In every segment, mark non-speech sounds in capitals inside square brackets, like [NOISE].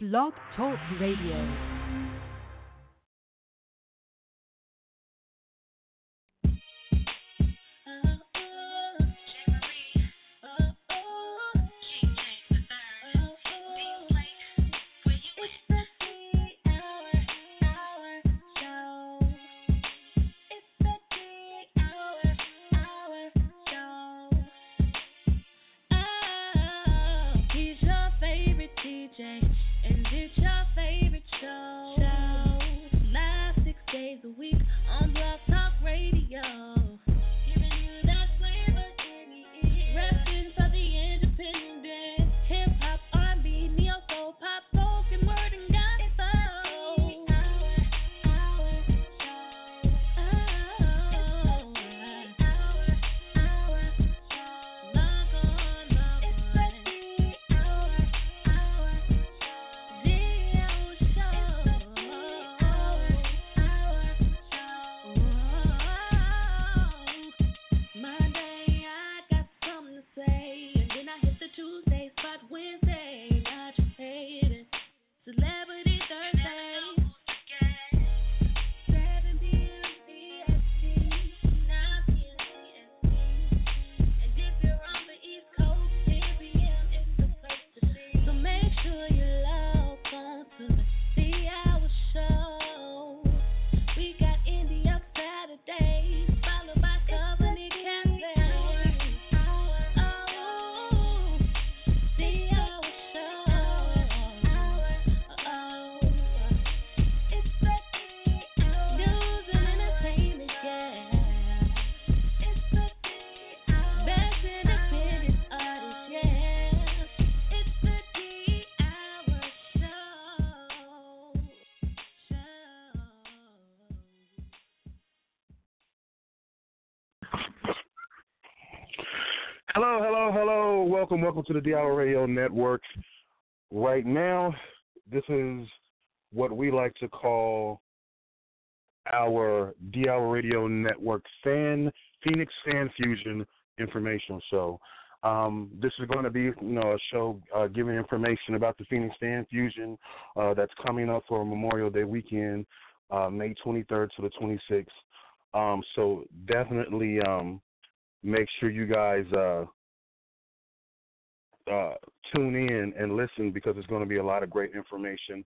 Blog Talk Radio. Welcome, welcome to the D Hour Radio Network. Right now, this is what we like to call our D Hour Radio Network fan Phoenix Fan Fusion informational show. Um, this is going to be, you know, a show uh, giving information about the Phoenix Fan Fusion uh, that's coming up for Memorial Day weekend, uh, May 23rd to the 26th. Um, so definitely um, make sure you guys uh, tune in and listen because it's going to be a lot of great information.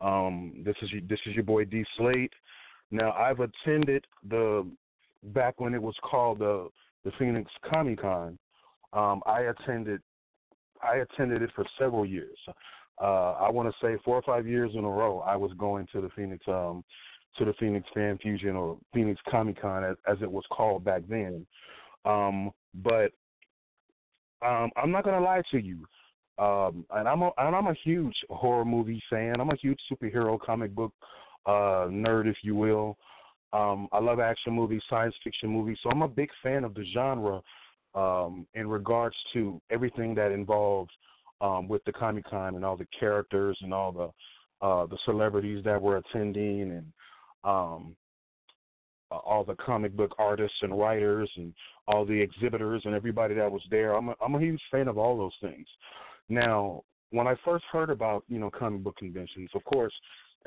Um, this is this is your boy D Slate. Now I've attended the back when it was called the the Phoenix Comic Con. Um, I attended I attended it for several years. Uh, I want to say four or five years in a row. I was going to the Phoenix um, to the Phoenix Fan Fusion or Phoenix Comic Con as, as it was called back then. Um, but um, I'm not gonna lie to you. Um, and I'm a and I'm a huge horror movie fan. I'm a huge superhero comic book uh, nerd, if you will. Um, I love action movies, science fiction movies, so I'm a big fan of the genre um, in regards to everything that involves um, with the Comic Con and all the characters and all the uh, the celebrities that were attending and um, uh, all the comic book artists and writers and all the exhibitors and everybody that was there. I'm a, I'm a huge fan of all those things. Now, when I first heard about you know comic book conventions, of course,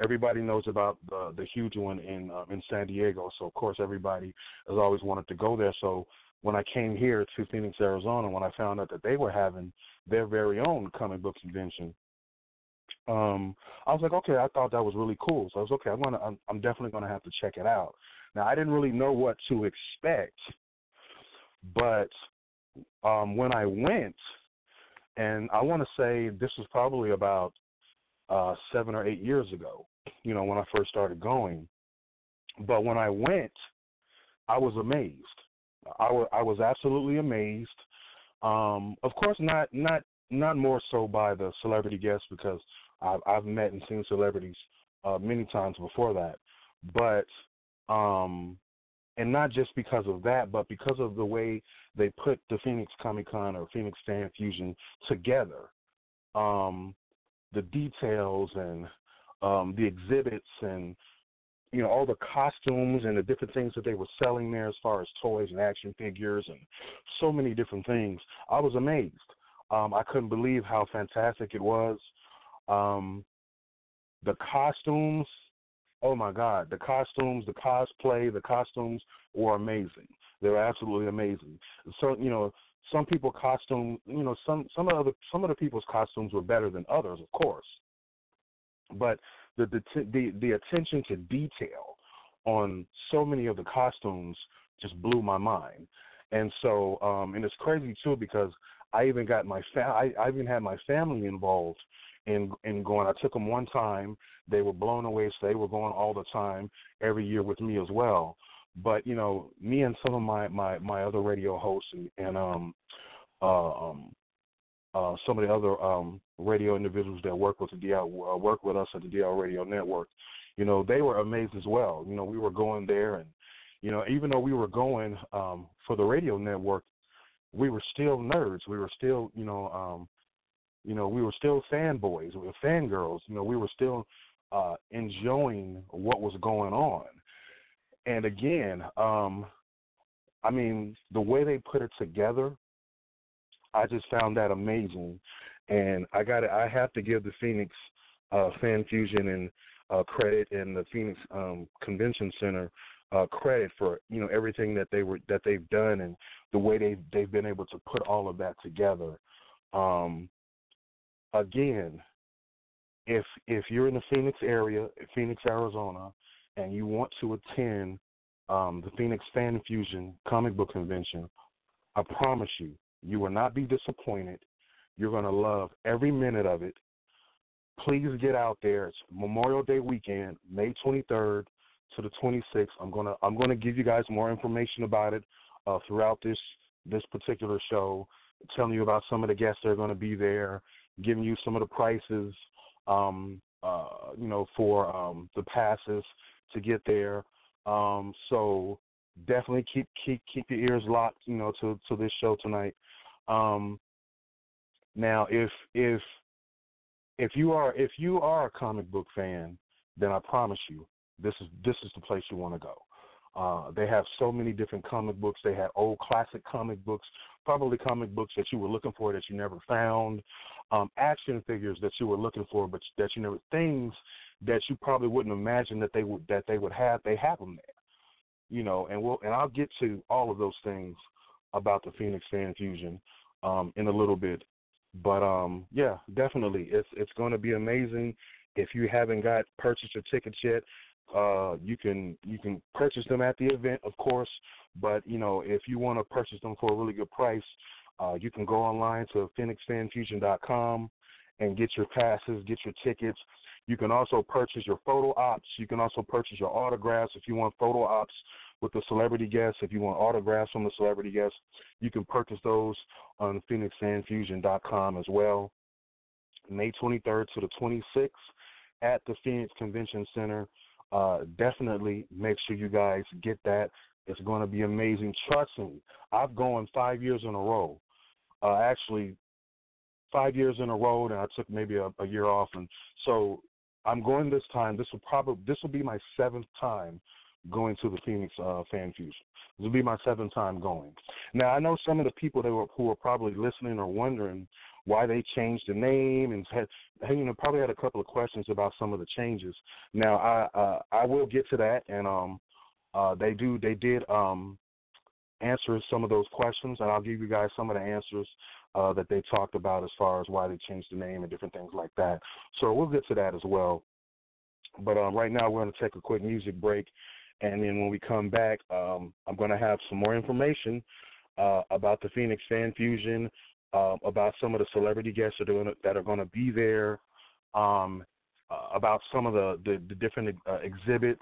everybody knows about the the huge one in uh, in San Diego. So of course, everybody has always wanted to go there. So when I came here to Phoenix, Arizona, when I found out that they were having their very own comic book convention, um, I was like, okay, I thought that was really cool. So I was okay. I'm gonna, I'm, I'm definitely gonna have to check it out. Now I didn't really know what to expect, but um, when I went, and I want to say this was probably about uh, seven or eight years ago. You know, when I first started going, but when I went, I was amazed. I was I was absolutely amazed. Um, of course, not not not more so by the celebrity guests because I've, I've met and seen celebrities uh, many times before that, but um, and not just because of that, but because of the way they put the Phoenix Comic Con or Phoenix Fan Fusion together. Um, the details and um, the exhibits and you know all the costumes and the different things that they were selling there as far as toys and action figures and so many different things. I was amazed. Um, I couldn't believe how fantastic it was. Um, the costumes. Oh my God, the costumes, the cosplay, the costumes were amazing. They were absolutely amazing. So you know, some people costume, you know, some some of the some of the people's costumes were better than others, of course. But the the the, the attention to detail on so many of the costumes just blew my mind. And so, um, and it's crazy too because I even got my fa- I, I even had my family involved in in going. I took them one time. They were blown away. So they were going all the time every year with me as well. But you know, me and some of my my my other radio hosts and, and um uh um uh some of the other um radio individuals that work with the D Hour uh, work with us at the D Hour Radio Network, you know, they were amazed as well. You know, we were going there and you know, even though we were going um for the radio network, we were still nerds. We were still, you know, um you know, we were still fanboys, we were fangirls, you know, we were still uh enjoying what was going on. And again, um I mean, the way they put it together, I just found that amazing. And I got I have to give the Phoenix uh Fan Fusion and uh credit and the Phoenix um Convention Center uh credit for, you know, everything that they were that they've done and the way they they've been able to put all of that together. Um again, if if you're in the Phoenix area, Phoenix, Arizona, and you want to attend um, the Phoenix Fan Fusion Comic Book Convention, I promise you, you will not be disappointed. You're going to love every minute of it. Please get out there. It's Memorial Day weekend, May 23rd to the 26th. I'm gonna I'm gonna give you guys more information about it uh, throughout this this particular show, telling you about some of the guests that are going to be there, giving you some of the prices, um, uh, you know, for um, the passes to get there. Um, so definitely keep keep keep your ears locked, you know, to to this show tonight. Um, now, if if if you are if you are a comic book fan, then I promise you, this is this is the place you want to go. Uh, they have so many different comic books. They have old classic comic books, probably comic books that you were looking for that you never found, um, action figures that you were looking for but that you never things that you probably wouldn't imagine that they would that they would have. They have them there, you know. And we'll and I'll get to all of those things about the Phoenix Fan Fusion um, in a little bit. But um, yeah, definitely, it's it's going to be amazing. If you haven't got purchased your tickets yet, uh, you can you can purchase them at the event, of course. But you know, if you want to purchase them for a really good price, uh, you can go online to phoenixfanfusion.com and get your passes, get your tickets. You can also purchase your photo ops. You can also purchase your autographs if you want photo ops with the celebrity guests. If you want autographs from the celebrity guests, you can purchase those on phoenixfanfusion.com as well. May 23rd to the 26th at the Phoenix Convention Center. Uh, definitely make sure you guys get that. It's going to be amazing. Trust me, I've gone five years in a row. Uh, actually, five years in a row, and I took maybe a, a year off, and so I'm going this time. This will probably this will be my seventh time going to the Phoenix uh, Fan Fusion. This will be my seventh time going. Now I know some of the people that were who are probably listening or wondering why they changed the name and had you know probably had a couple of questions about some of the changes. Now I uh, I will get to that, and um uh, they do they did um answer some of those questions, and I'll give you guys some of the answers uh, that they talked about as far as why they changed the name and different things like that. So we'll get to that as well. But um, right now, we're going to take a quick music break, and then when we come back, um, I'm going to have some more information uh, about the Phoenix Fan Fusion, uh, about some of the celebrity guests that are going to, that are going to be there, um, uh, about some of the the, the different uh, exhibits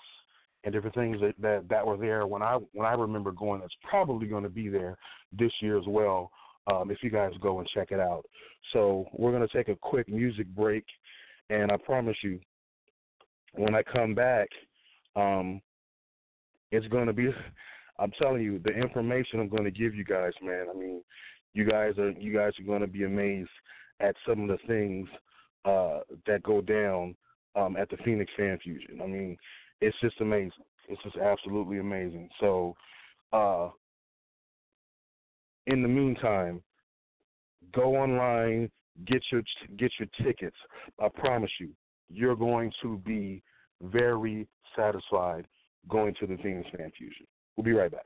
and different things that, that that were there when I when I remember going. That's probably going to be there this year as well um, if you guys go and check it out. So we're going to take a quick music break, and I promise you, when I come back, um, it's going to be. [LAUGHS] I'm telling you, the information I'm going to give you guys, man. I mean, you guys are you guys are going to be amazed at some of the things uh, that go down um, at the Phoenix Fan Fusion. I mean, it's just amazing. It's just absolutely amazing. So, uh, in the meantime, go online, get your get your tickets. I promise you, you're going to be very satisfied going to the Phoenix Fan Fusion. We'll be right back.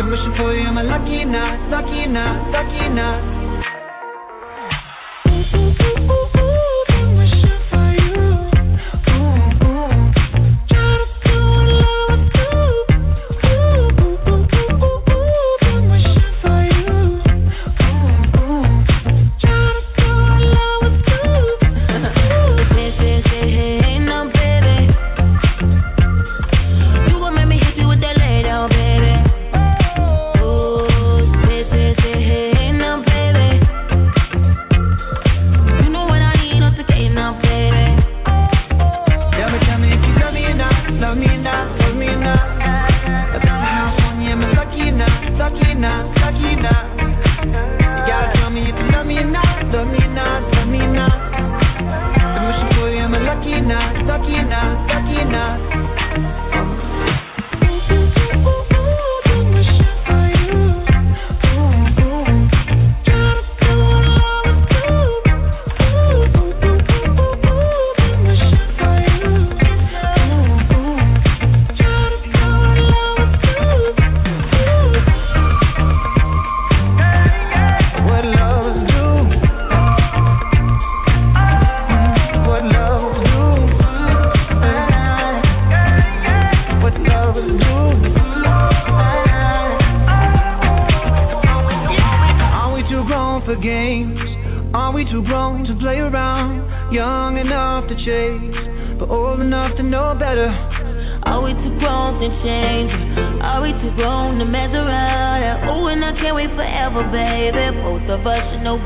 I'm wishing for you, am lucky or lucky or lucky or? of us and no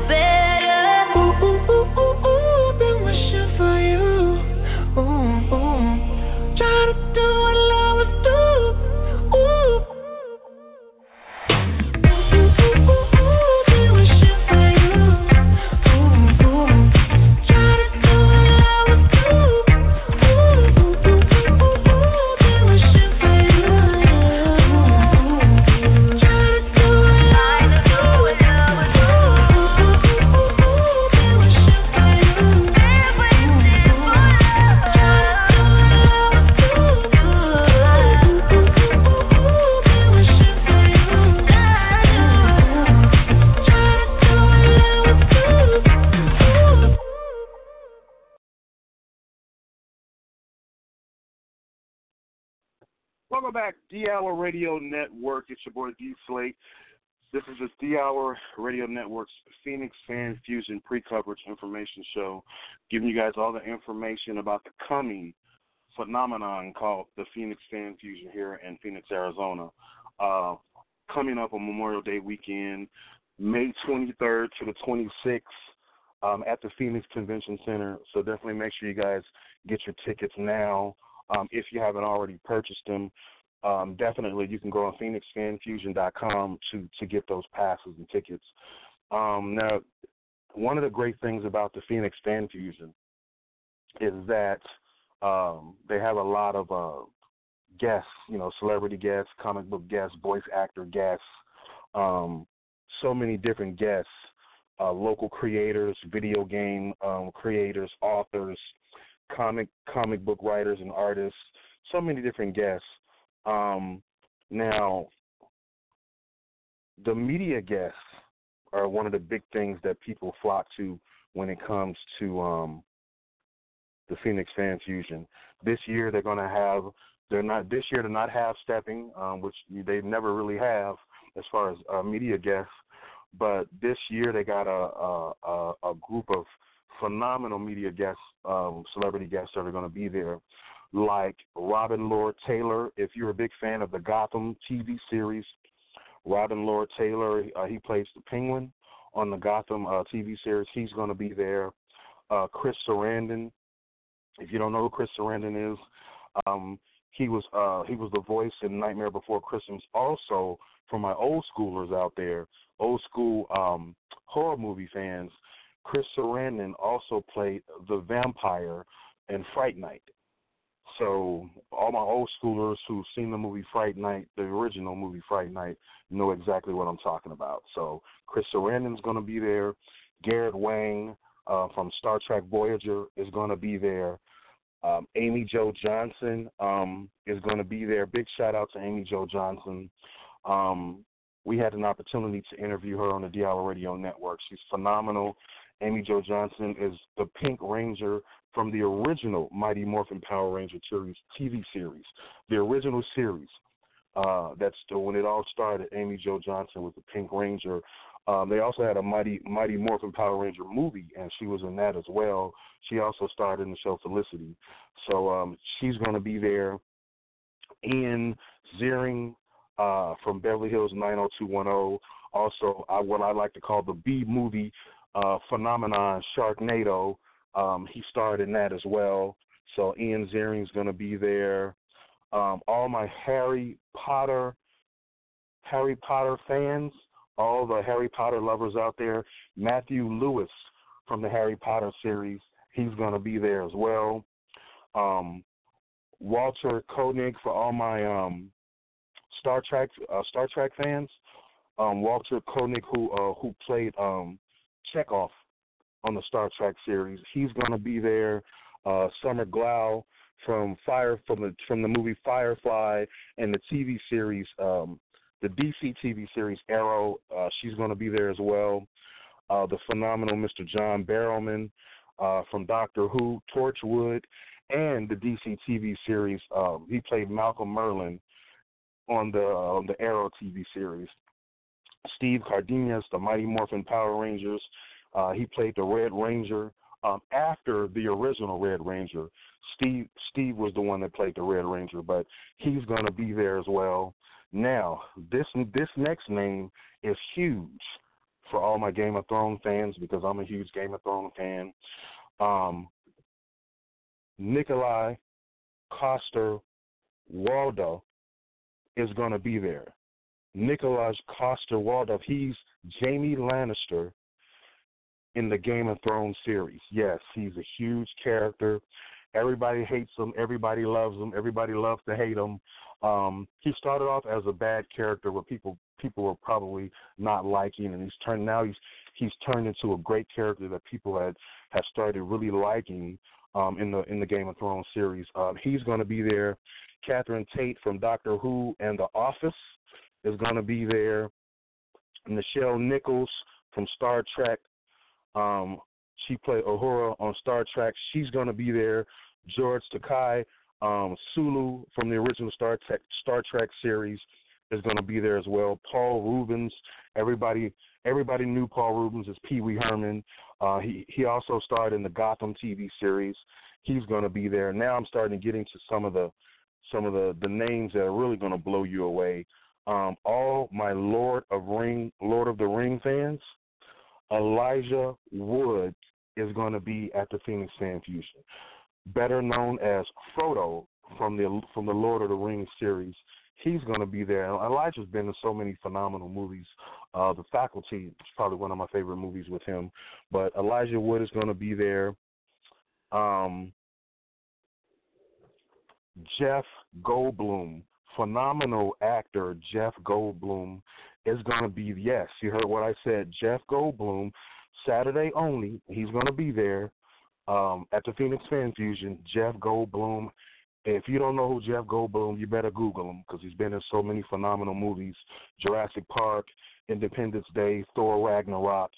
D Hour Radio Network. It's your boy D Slate. This is the D Hour Radio Network's Phoenix Fan Fusion pre coverage information show, giving you guys all the information about the coming phenomenon called the Phoenix Fan Fusion here in Phoenix, Arizona. Uh, coming up on Memorial Day weekend, May 23rd to the 26th. Um, at the Phoenix Convention Center. So definitely make sure you guys get your tickets now um, if you haven't already purchased them um, definitely you can go on phoenixfanfusion.com to to get those passes and tickets. Um, now, one of the great things about the Phoenix Fan Fusion is that um, they have a lot of uh, guests, you know, celebrity guests, comic book guests, voice actor guests, um, so many different guests, uh, local creators, video game um, creators, authors, comic comic book writers and artists, so many different guests. Um, now, the media guests are one of the big things that people flock to when it comes to um, the Phoenix Fan Fusion. This year they're going to have they're not this year they're not half stepping, um, which they never really have as far as uh, media guests. But this year they got a a, a group of phenomenal media guests, um, celebrity guests that are going to be there like Robin Lord Taylor. If you're a big fan of the Gotham TV series, Robin Lord Taylor, uh, he plays the Penguin on the Gotham uh, TV series. He's going to be there. Uh, Chris Sarandon, if you don't know who Chris Sarandon is, um, he was uh, he was the voice in Nightmare Before Christmas. Also, for my old schoolers out there, old school um, horror movie fans, Chris Sarandon also played the vampire in Fright Night. So all my old schoolers who've seen the movie Fright Night, the original movie Fright Night, know exactly what I'm talking about. So Chris Sarandon's going to be there. Garrett Wang uh, from Star Trek Voyager is going to be there. Um, Amy Jo Johnson um, is going to be there. Big shout out to Amy Jo Johnson. Um, we had an opportunity to interview her on the D Hour Radio Network. She's phenomenal. Amy Jo Johnson is the Pink Ranger from the original Mighty Morphin Power Ranger series TV series, the original series. Uh, that's the, when it all started. Amy Jo Johnson was the Pink Ranger. Um, they also had a Mighty Mighty Morphin Power Ranger movie, and she was in that as well. She also starred in the show Felicity, so um, she's going to be there. Ian Ziering uh, from Beverly Hills 90210. Also, uh, what I like to call the B movie uh, phenomenon, Sharknado. Um, he starred in that as well. So Ian Ziering's going to be there. Um, all my Harry Potter, Harry Potter fans, all the Harry Potter lovers out there. Matthew Lewis from the Harry Potter series, he's going to be there as well. Um, Walter Koenig for all my um, Star Trek uh, Star Trek fans. Um, Walter Koenig, who uh, who played um, Chekov on the Star Trek series. He's going to be there. Uh, Summer Glau from Fire from the from the movie Firefly and the TV series, um, the DC TV series Arrow. Uh, she's going to be there as well. Uh, the phenomenal Mr. John Barrowman uh, from Doctor Who, Torchwood, and the DC TV series. Um, he played Malcolm Merlyn on the on the Arrow TV series. Steve Cardenas, the Mighty Morphin Power Rangers. Uh, he played the Red Ranger um, after the original Red Ranger. Steve Steve was the one that played the Red Ranger, but he's going to be there as well. Now, this this next name is huge for all my Game of Thrones fans because I'm a huge Game of Thrones fan. Um, Nikolai Coster Waldau is going to be there. Nikolai Coster Waldau, he's Jaime Lannister in the Game of Thrones series. Yes, he's a huge character. Everybody hates him. Everybody loves him. Everybody loves to hate him. Um, he started off as a bad character, where people people were probably not liking, and he's turned now he's he's turned into a great character that people had have started really liking um, in the in the Game of Thrones series. Uh, he's going to be there. Catherine Tate from Doctor Who and The Office is going to be there. Nichelle Nichols from Star Trek um, she played Uhura on Star Trek. She's going to be there. George Takei, um, Sulu from the original Star Trek Star Trek series is going to be there as well. Paul Reubens, everybody everybody knew Paul Reubens as Pee Wee Herman. Uh, he he also starred in the Gotham TV series. He's going to be there. Now I'm starting to get into some of the some of the the names that are really going to blow you away. Um, all my Lord of Ring Lord of the Ring fans, Elijah Wood is going to be at the Phoenix Fan Fusion, better known as Frodo from the from the Lord of the Rings series. He's going to be there. Elijah's been in so many phenomenal movies. Uh, the Faculty is probably one of my favorite movies with him. But Elijah Wood is going to be there. Um, Jeff Goldblum, phenomenal actor Jeff Goldblum is going to be yes. You heard what I said. Jeff Goldblum, Saturday only. He's going to be there um, at the Phoenix Fan Fusion. Jeff Goldblum. If you don't know who Jeff Goldblum, you better Google him because he's been in so many phenomenal movies: Jurassic Park, Independence Day, Thor Ragnarok.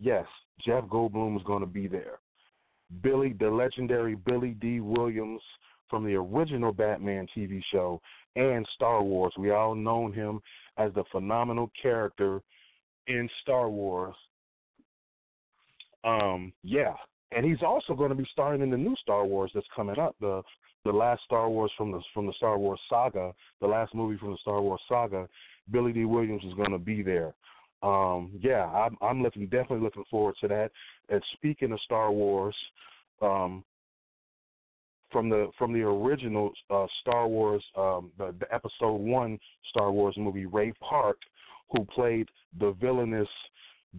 Yes, Jeff Goldblum is going to be there. Billy, the legendary Billy Dee Williams from the original Batman TV show and Star Wars. We all known him as the phenomenal character in Star Wars. Um, yeah, and he's also going to be starring in the new Star Wars that's coming up. The the last Star Wars from the from the Star Wars saga, the last movie from the Star Wars saga. Billy Dee Williams is going to be there. Um, yeah, I'm, I'm looking definitely looking forward to that. And speaking of Star Wars, um, from the from the original uh, Star Wars, um, the, the Episode One Star Wars movie, Ray Park, who played the villainous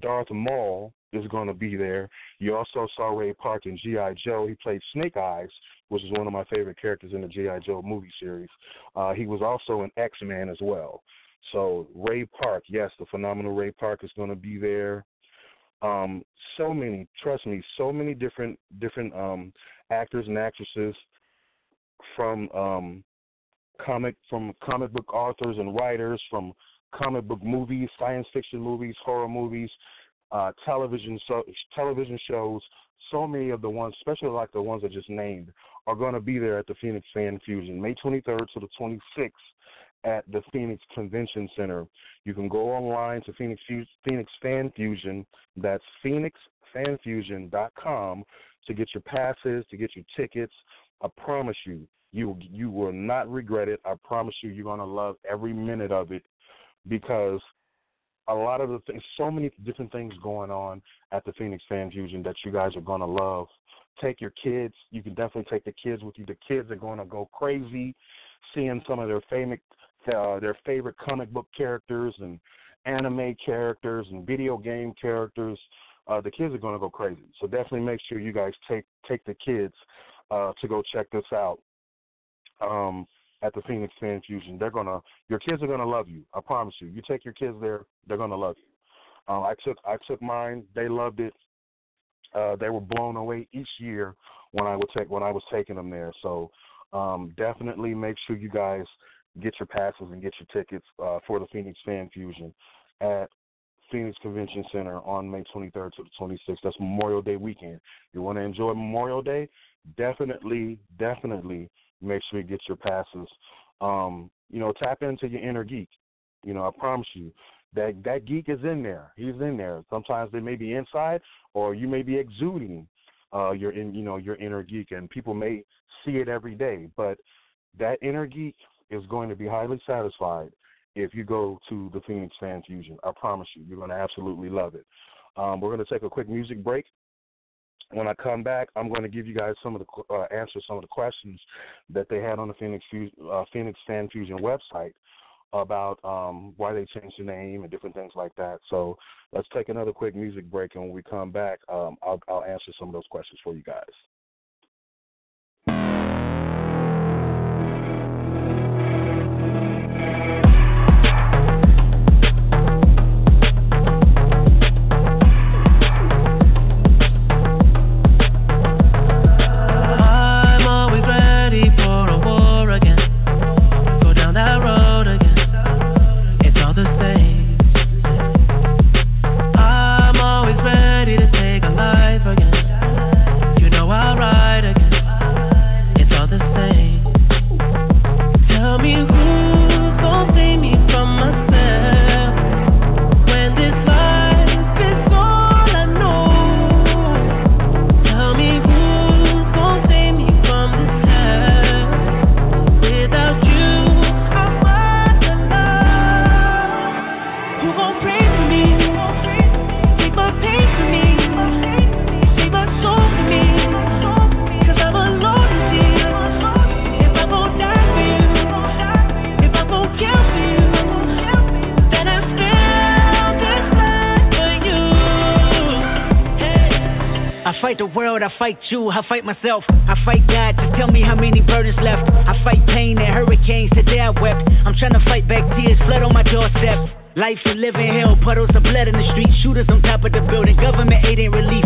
Darth Maul, is going to be there. You also saw Ray Park in G.I. Joe. He played Snake Eyes, which is one of my favorite characters in the G.I. Joe movie series. Uh, he was also an X Man as well. So Ray Park, yes, the phenomenal Ray Park is going to be there. Um, so many, trust me, so many different different um, actors and actresses from um, comic from comic book authors and writers from comic book movies, science fiction movies, horror movies, uh, television so, television shows. So many of the ones, especially like the ones I just named, are going to be there at the Phoenix Fan Fusion, May 23rd to the 26th at the Phoenix Convention Center. You can go online to Phoenix Phoenix Fan Fusion. That's phoenixfanfusion.com to get your passes, to get your tickets. I promise you, you you will not regret it. I promise you, you're gonna love every minute of it because a lot of the things, so many different things going on at the Phoenix Fan Fusion that you guys are gonna love. Take your kids. You can definitely take the kids with you. The kids are gonna go crazy seeing some of their favorite uh, their favorite comic book characters and anime characters and video game characters. Uh, the kids are going to go crazy. So definitely make sure you guys take take the kids uh, to go check this out um, at the Phoenix Fan Fusion. They're gonna your kids are gonna love you. I promise you. You take your kids there, they're gonna love you. Uh, I took I took mine. They loved it. Uh, they were blown away each year when I would take when I was taking them there. So um, definitely make sure you guys get your passes and get your tickets uh, for the Phoenix Fan Fusion at Phoenix Convention Center on May 23rd to the 26th. That's Memorial Day weekend. You want to enjoy Memorial Day? Definitely, definitely make sure you get your passes. Um, you know, tap into your inner geek. You know, I promise you that that geek is in there. He's in there. Sometimes they may be inside, or you may be exuding uh, your in you know your inner geek, and people may see it every day. But that inner geek is going to be highly satisfied if you go to the Phoenix Fan Fusion. I promise you, you're going to absolutely love it. Um, we're going to take a quick music break. When I come back, I'm going to give you guys some of the uh, answer some of the questions that they had on the Phoenix uh, Phoenix Fan Fusion website about um, why they changed the name and different things like that. So let's take another quick music break, and when we come back, um, I'll, I'll answer some of those questions for you guys. The world, I fight you, I fight myself, I fight God. Just tell me how many burdens left. I fight pain and hurricanes, today I wept. I'm trying to fight back tears, flood on my doorstep. Life a living hell, puddles of blood in the street, shooters on top of the building, government aid ain't relief.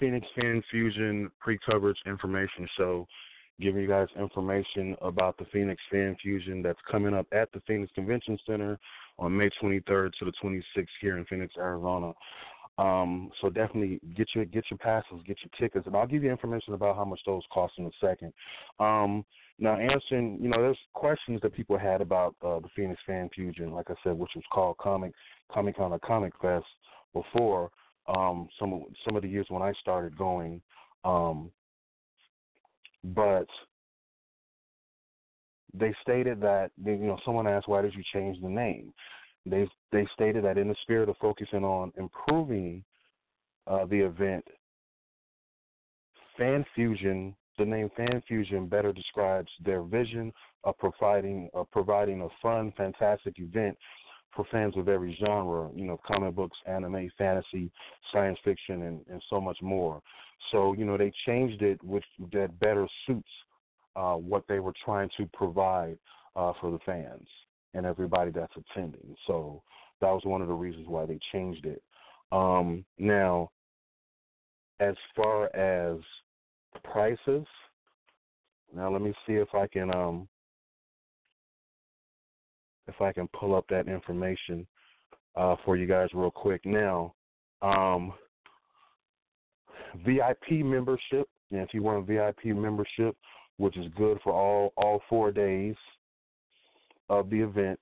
Phoenix Fan Fusion pre-coverage information show, giving you guys information about the Phoenix Fan Fusion that's coming up at the Phoenix Convention Center on May 23rd to the 26th here in Phoenix, Arizona. Um, so definitely get your get your passes, get your tickets, and I'll give you information about how much those cost in a second. Um, now, answering, you know, there's questions that people had about uh, the Phoenix Fan Fusion, like I said, which was called Comic Comic Con or Comic Fest before. Um, some of, some of the years when I started going, um, but they stated that you know someone asked why did you change the name? They they stated that in the spirit of focusing on improving uh, the event fan fusion the name fan fusion better describes their vision of providing of providing a fun fantastic event for fans of every genre, you know, comic books, anime, fantasy, science fiction, and, and so much more. So, you know, they changed it with that better suits uh, what they were trying to provide uh, for the fans and everybody that's attending. So that was one of the reasons why they changed it. Um, now, as far as prices, now let me see if I can um, if I can pull up that information uh, for you guys real quick. Now, um, VIP membership. And if you want a VIP membership, which is good for all all four days of the event.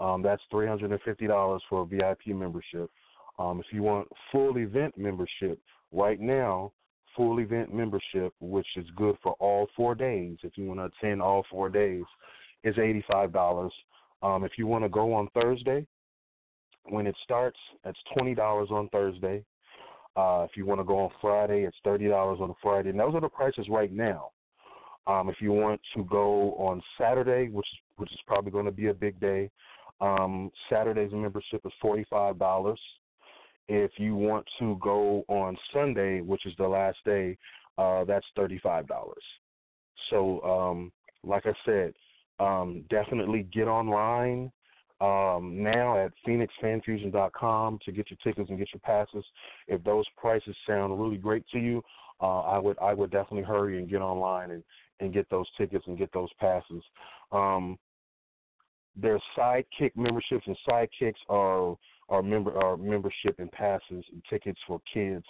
Um, that's three hundred and fifty dollars for a VIP membership. Um, if you want full event membership, right now, full event membership, which is good for all four days, if you want to attend all four days, is eighty five dollars. Um, if you want to go on Thursday, when it starts, it's twenty dollars on Thursday. Uh, if you want to go on Friday, it's thirty dollars on Friday. And those are the prices right now. Um, if you want to go on Saturday, which which is probably going to be a big day, um, Saturday's membership is forty five dollars. If you want to go on Sunday, which is the last day, uh, that's thirty five dollars. So, um, like I said, um, definitely get online um, now at phoenixfanfusion.com to get your tickets and get your passes. If those prices sound really great to you, uh, I would I would definitely hurry and get online and, and get those tickets and get those passes. Um, their sidekick memberships and sidekicks are are member are membership and passes and tickets for kids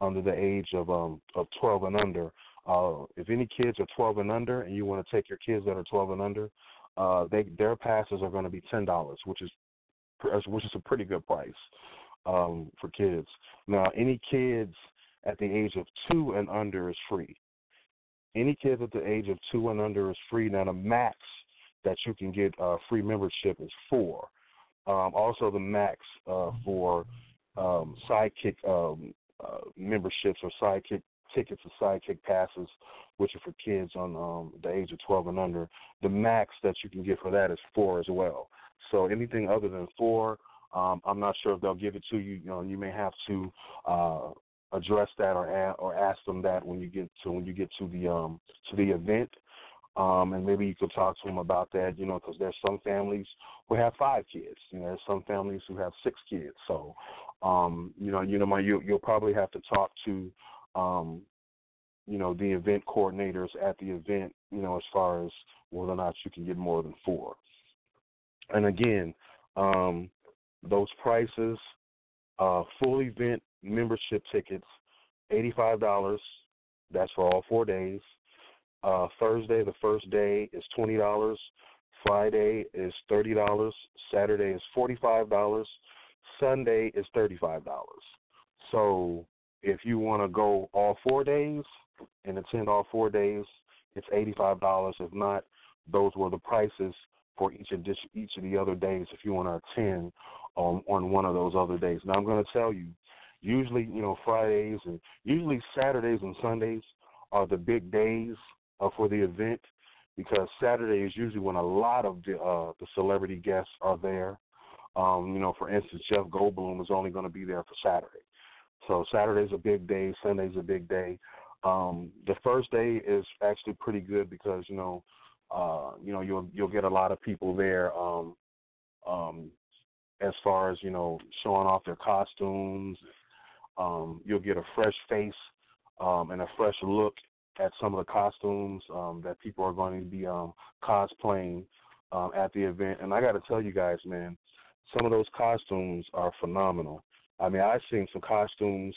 under the age of um of 12 and under. Uh, if any kids are 12 and under and you want to take your kids that are 12 and under, uh, they their passes are going to be ten dollars, which is which is a pretty good price um, for kids. Now, any kids at the age of two and under is free. Any kids at the age of two and under is free. Now, the max that you can get uh, free membership is four. Um, also, the max uh, for um, sidekick um, uh, memberships or sidekick tickets or sidekick passes, which are for kids on um, the age of 12 and under. The max that you can get for that is four as well. So anything other than four, um, I'm not sure if they'll give it to you. You know, you may have to uh, address that or or ask them that when you get to when you get to the um, to the event. Um, and maybe you could talk to them about that, you know, because there's some families who have five kids. You know, there's some families who have six kids. So, um, you know, you know, my you, you'll probably have to talk to um, you know, the event coordinators at the event, you know, as far as whether or not you can get more than four. And again, um, those prices, uh, full event membership tickets, eighty-five dollars. That's for all four days. Uh, Thursday, the first day, is twenty dollars. Friday is thirty dollars. Saturday is forty-five dollars. Sunday is thirty-five dollars. So if you want to go all four days and attend all four days, it's eighty-five dollars. If not, those were the prices for each of each of the other days. If you want to attend on on one of those other days. Now I'm going to tell you, usually you know Fridays and usually Saturdays and Sundays are the big days uh, for the event because Saturday is usually when a lot of the uh, the celebrity guests are there. Um, you know, for instance, Jeff Goldblum is only going to be there for Saturday. So Saturday's a big day, Sunday's a big day. Um, the first day is actually pretty good because you know, uh, you know you'll you'll get a lot of people there. Um, um, as far as you know showing off their costumes. Um, you'll get a fresh face um, and a fresh look at some of the costumes um, that people are going to be um, cosplaying um, at the event. And I got to tell you guys, man, some of those costumes are phenomenal. I mean, I've seen some costumes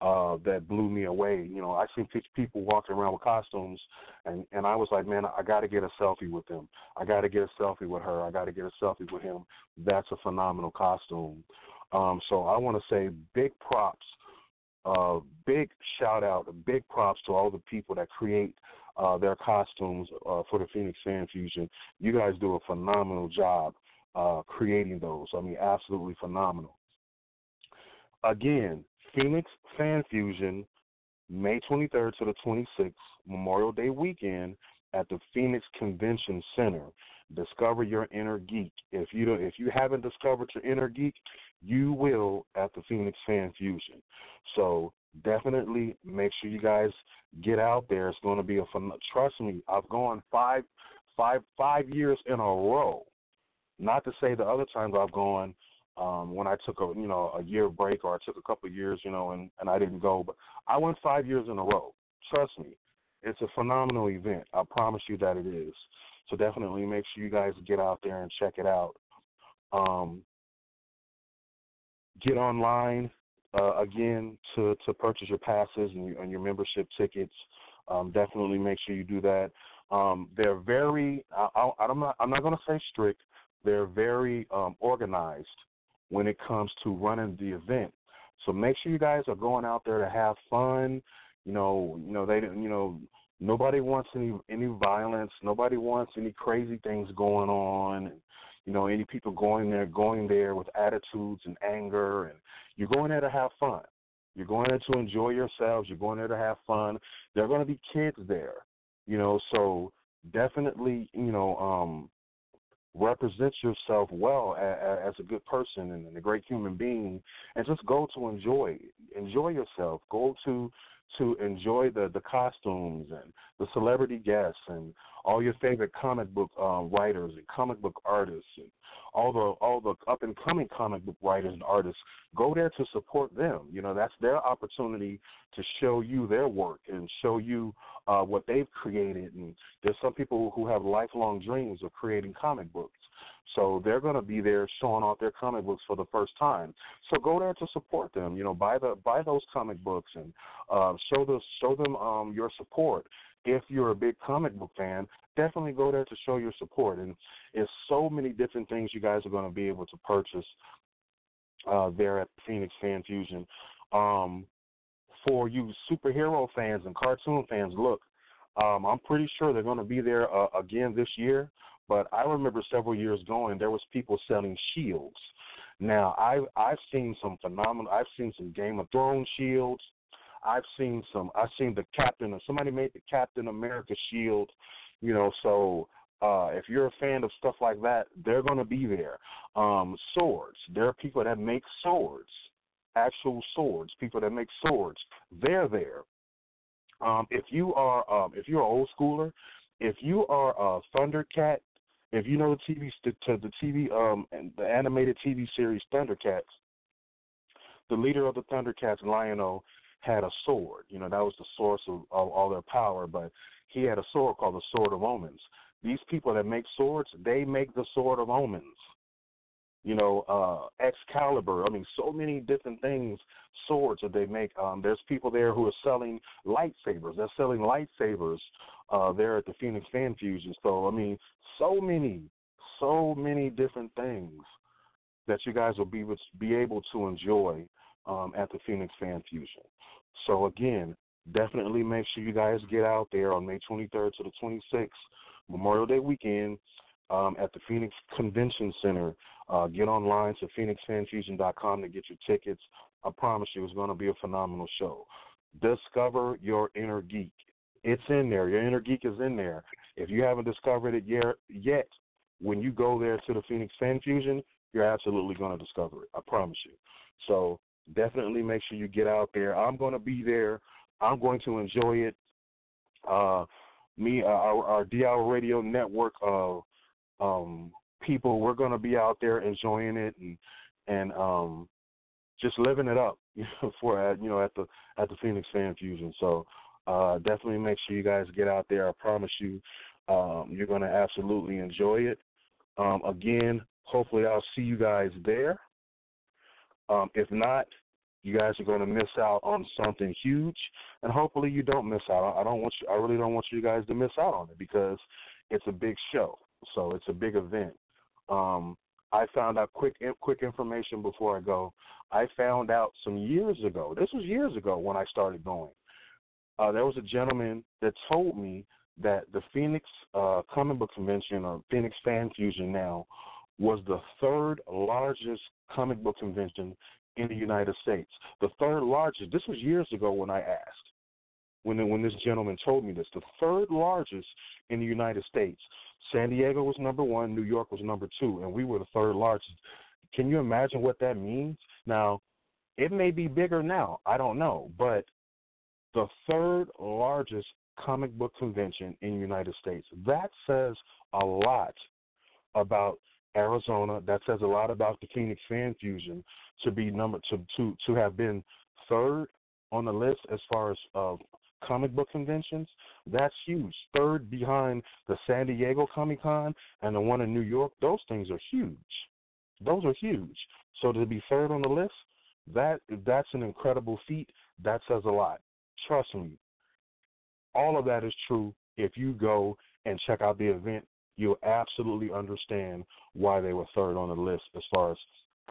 uh, that blew me away. You know, I seen people walking around with costumes, and and I was like, man, I got to get a selfie with them. I got to get a selfie with her. I got to get a selfie with him. That's a phenomenal costume. Um, so I want to say big props, uh, big shout out, big props to all the people that create uh, their costumes uh, for the Phoenix Fan Fusion. You guys do a phenomenal job uh, creating those. I mean, absolutely phenomenal. Again, Phoenix Fan Fusion, May 23rd to the 26th, Memorial Day weekend at the Phoenix Convention Center. Discover your inner geek. If you don't, if you haven't discovered your inner geek, you will at the Phoenix Fan Fusion. So definitely make sure you guys get out there. It's going to be a fun. Trust me, I've gone five, five, five years in a row. Not to say the other times I've gone um, when I took a you know a year break or I took a couple of years, you know, and and I didn't go, but I went five years in a row. Trust me, it's a phenomenal event. I promise you that it is. So definitely make sure you guys get out there and check it out. Um, get online uh, again to to purchase your passes and, and your membership tickets. Um, definitely make sure you do that. Um, they're very. I, I, I'm not. I'm not going to say strict. They're very um, organized when it comes to running the event. So make sure you guys are going out there to have fun. You know, you know they you know nobody wants any any violence. Nobody wants any crazy things going on. You know, any people going there going there with attitudes and anger and you're going there to have fun. You're going there to enjoy yourselves. You're going there to have fun. There are going to be kids there. You know, so definitely, you know, um represent yourself well as, as a good person and a great human being, and just go to enjoy enjoy yourself. Go to to enjoy the the costumes and the celebrity guests and all your favorite comic book uh, writers and comic book artists and all the all the up and coming comic book writers and artists go there to support them you know that's their opportunity to show you their work and show you uh, what they've created and there's some people who have lifelong dreams of creating comic books so they're going to be there showing off their comic books for the first time. So go there to support them. You know, buy the buy those comic books and uh, show the show them um, your support. If you're a big comic book fan, definitely go there to show your support. And it's so many different things you guys are going to be able to purchase uh, there at Phoenix Fan Fusion. Um, for you superhero fans and cartoon fans, look, um, I'm pretty sure they're going to be there uh, again this year. But I remember several years going, there was people selling shields. Now I've I've seen some phenomenal. I've seen some Game of Thrones shields. I've seen some. I've seen the Captain. Or Somebody made the Captain America shield. You know, so uh, if you're a fan of stuff like that, they're going to be there. Um, swords. There are people that make swords, actual swords. People that make swords. They're there. Um, if you are, um, if you're an old schooler, if you are a Thundercat if you know the TV to the TV um and the animated TV series Thundercats, the leader of the Thundercats, Lion-O, had a sword. You know that was the source of, of all their power, but he had a sword called the Sword of Omens. These people that make swords, they make the Sword of Omens. You know, uh, Excalibur. I mean, so many different things, swords that they make. Um, there's people there who are selling lightsabers. They're selling lightsabers uh, there at the Phoenix Fan Fusion. So I mean, so many, so many different things that you guys will be be able to enjoy um, at the Phoenix Fan Fusion. So again, definitely make sure you guys get out there on May 23rd to the 26th, Memorial Day weekend, um, at the Phoenix Convention Center. Uh, get online to phoenixfanfusion.com to get your tickets. I promise you, it's going to be a phenomenal show. Discover your inner geek. It's in there. Your inner geek is in there. If you haven't discovered it yet, yet when you go there to the Phoenix Fan Fusion, you're absolutely going to discover it. I promise you. So definitely make sure you get out there. I'm going to be there. I'm going to enjoy it. Uh, me, uh, our, our D Hour Radio Network uh, um, people, we're going to be out there enjoying it and and um, just living it up [LAUGHS] for at you know at the at the Phoenix Fan Fusion. So uh, definitely make sure you guys get out there. I promise you, um, you're going to absolutely enjoy it. Um, again, hopefully I'll see you guys there. Um, if not, you guys are going to miss out on something huge, and hopefully you don't miss out. I don't want you. I really don't want you guys to miss out on it because it's a big show. So it's a big event. Um, I found out quick quick information before I go. I found out some years ago. This was years ago when I started going. Uh, there was a gentleman that told me that the Phoenix uh, Comic Book Convention or Phoenix Fan Fusion now was the third largest comic book convention in the United States. The third largest. This was years ago when I asked. When when this gentleman told me this, the third largest in the United States. San Diego was number one, New York was number two, and we were the third largest. Can you imagine what that means? Now, it may be bigger now. I don't know, but the third largest comic book convention in the United States. That says a lot about Arizona. That says a lot about the Phoenix Fan Fusion to be number to to to have been third on the list as far as uh, comic book conventions. That's huge. Third behind the San Diego Comic Con and the one in New York. Those things are huge. Those are huge. So to be third on the list, that that's an incredible feat. That says a lot. Trust me. All of that is true. If you go and check out the event, you'll absolutely understand why they were third on the list as far as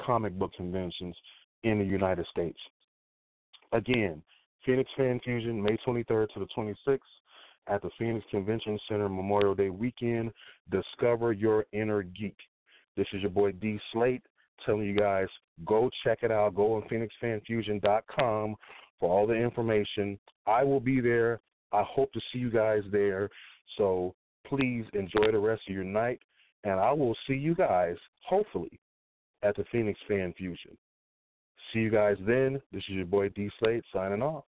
comic book conventions in the United States. Again, Phoenix Fan Fusion, May 23rd to the 26th at the Phoenix Convention Center Memorial Day weekend. Discover your inner geek. This is your boy D Slate telling you guys go check it out. Go on PhoenixFanFusion.com for all the information. I will be there. I hope to see you guys there. So please enjoy the rest of your night, and I will see you guys hopefully at the Phoenix Fan Fusion. See you guys then. This is your boy D Slate signing off.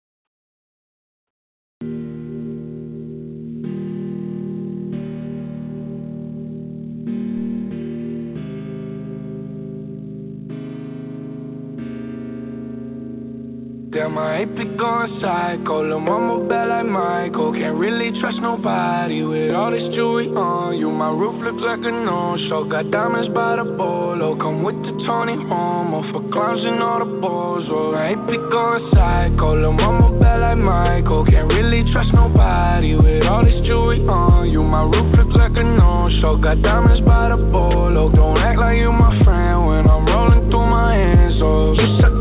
I ain't be going psycho. Lil' mama bad like Michael. Can't really trust nobody with all this jewelry on you. My roof looks like a no-show. Got diamonds by the bolo. Come with the Tony Romo for clowns and all the balls. Oh, I ain't be going psycho. Lil' mama bad like Michael. Can't really trust nobody with all this jewelry on you. My roof looks like a no-show. Got diamonds by the bolo. Don't act like you my friend when I'm rolling through my hands. Oh, you suck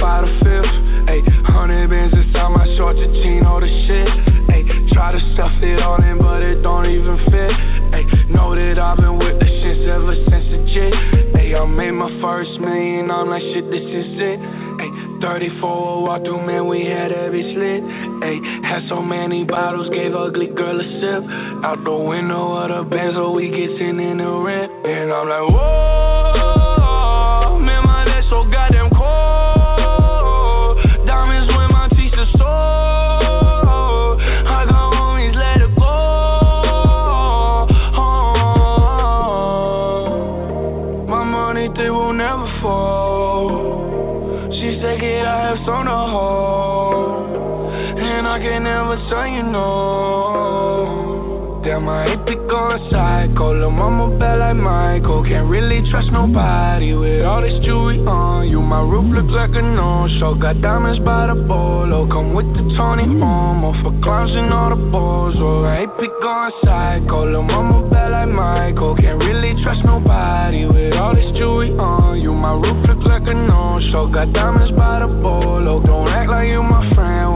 five, to fifth. Ayy, hundred bins inside my shorts, a all the shit. Ayy, try to stuff it all in, but it don't even fit. Ayy, know that I've been with the shits ever since the jit. Ayy, I made my first million, I'm like, shit, this is it. Ayy, 34 walk through, man, we had every slit. Ayy, had so many bottles, gave ugly girl a sip. Out the window of the Benz, so we get in the rent. And I'm like, whoa, Going psycho. Lil' mama bad like Michael. Can't really trust nobody with all this jewelry on you. My roof looks like a no-show. Got diamonds by the bolo. Come with the Tony Romo for clowns and all the balls. Oh, I be going psycho. Lil' mama bad like Michael. Can't really trust nobody with all this jewelry on you. My roof looks like a no-show. Got diamonds by the bolo. Don't act like you my friend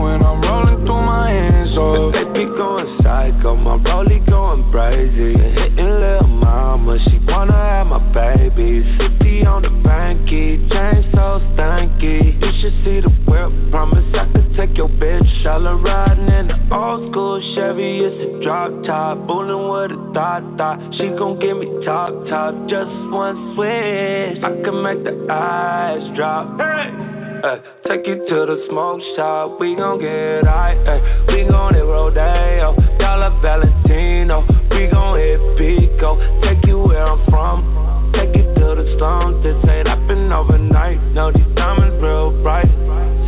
through my hands. Oh, They be going psycho, my rollie going crazy. Hitting little mama, she wanna have my baby. 50 on the banky, chain so stanky. You should see the whip, promise I could take your bitch. All her riding in the old school Chevy, it's a drop top. Bullin' with a thought thought. She gon' give me top top, just one switch. I can make the eyes drop ay. Take you to the smoke shop, we gon' get high, ay. We gon' hit Rodeo, Dollar Valentino. We gon' hit Pico, take you where I'm from. Take you to the slums, this ain't happen overnight. No, these diamonds real bright.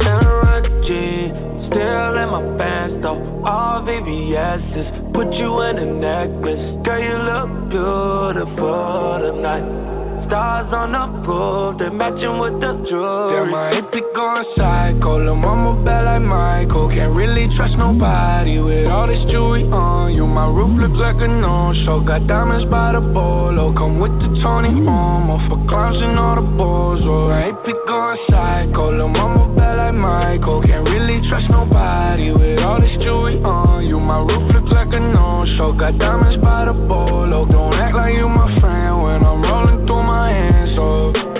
Sarah G, still in my pants though. All VVS's, put you in a necklace. Girl, you look beautiful tonight. Stars on the roof, they matching with the jewelry. Damn, my AP going psycho. Lil' mama bad like Michael. Can't really trust nobody with all this jewelry on you. My roof looks like a no-show. Got diamonds by the bolo. Come with the Tony Romo for clowns and all the balls. Oh, my AP going psycho. Lil' mama bad like Michael. Can't really trust nobody with all this jewelry on you. My roof looks like a no-show. Got diamonds by the bolo. Don't act like you my friend when I'm rolling hands up.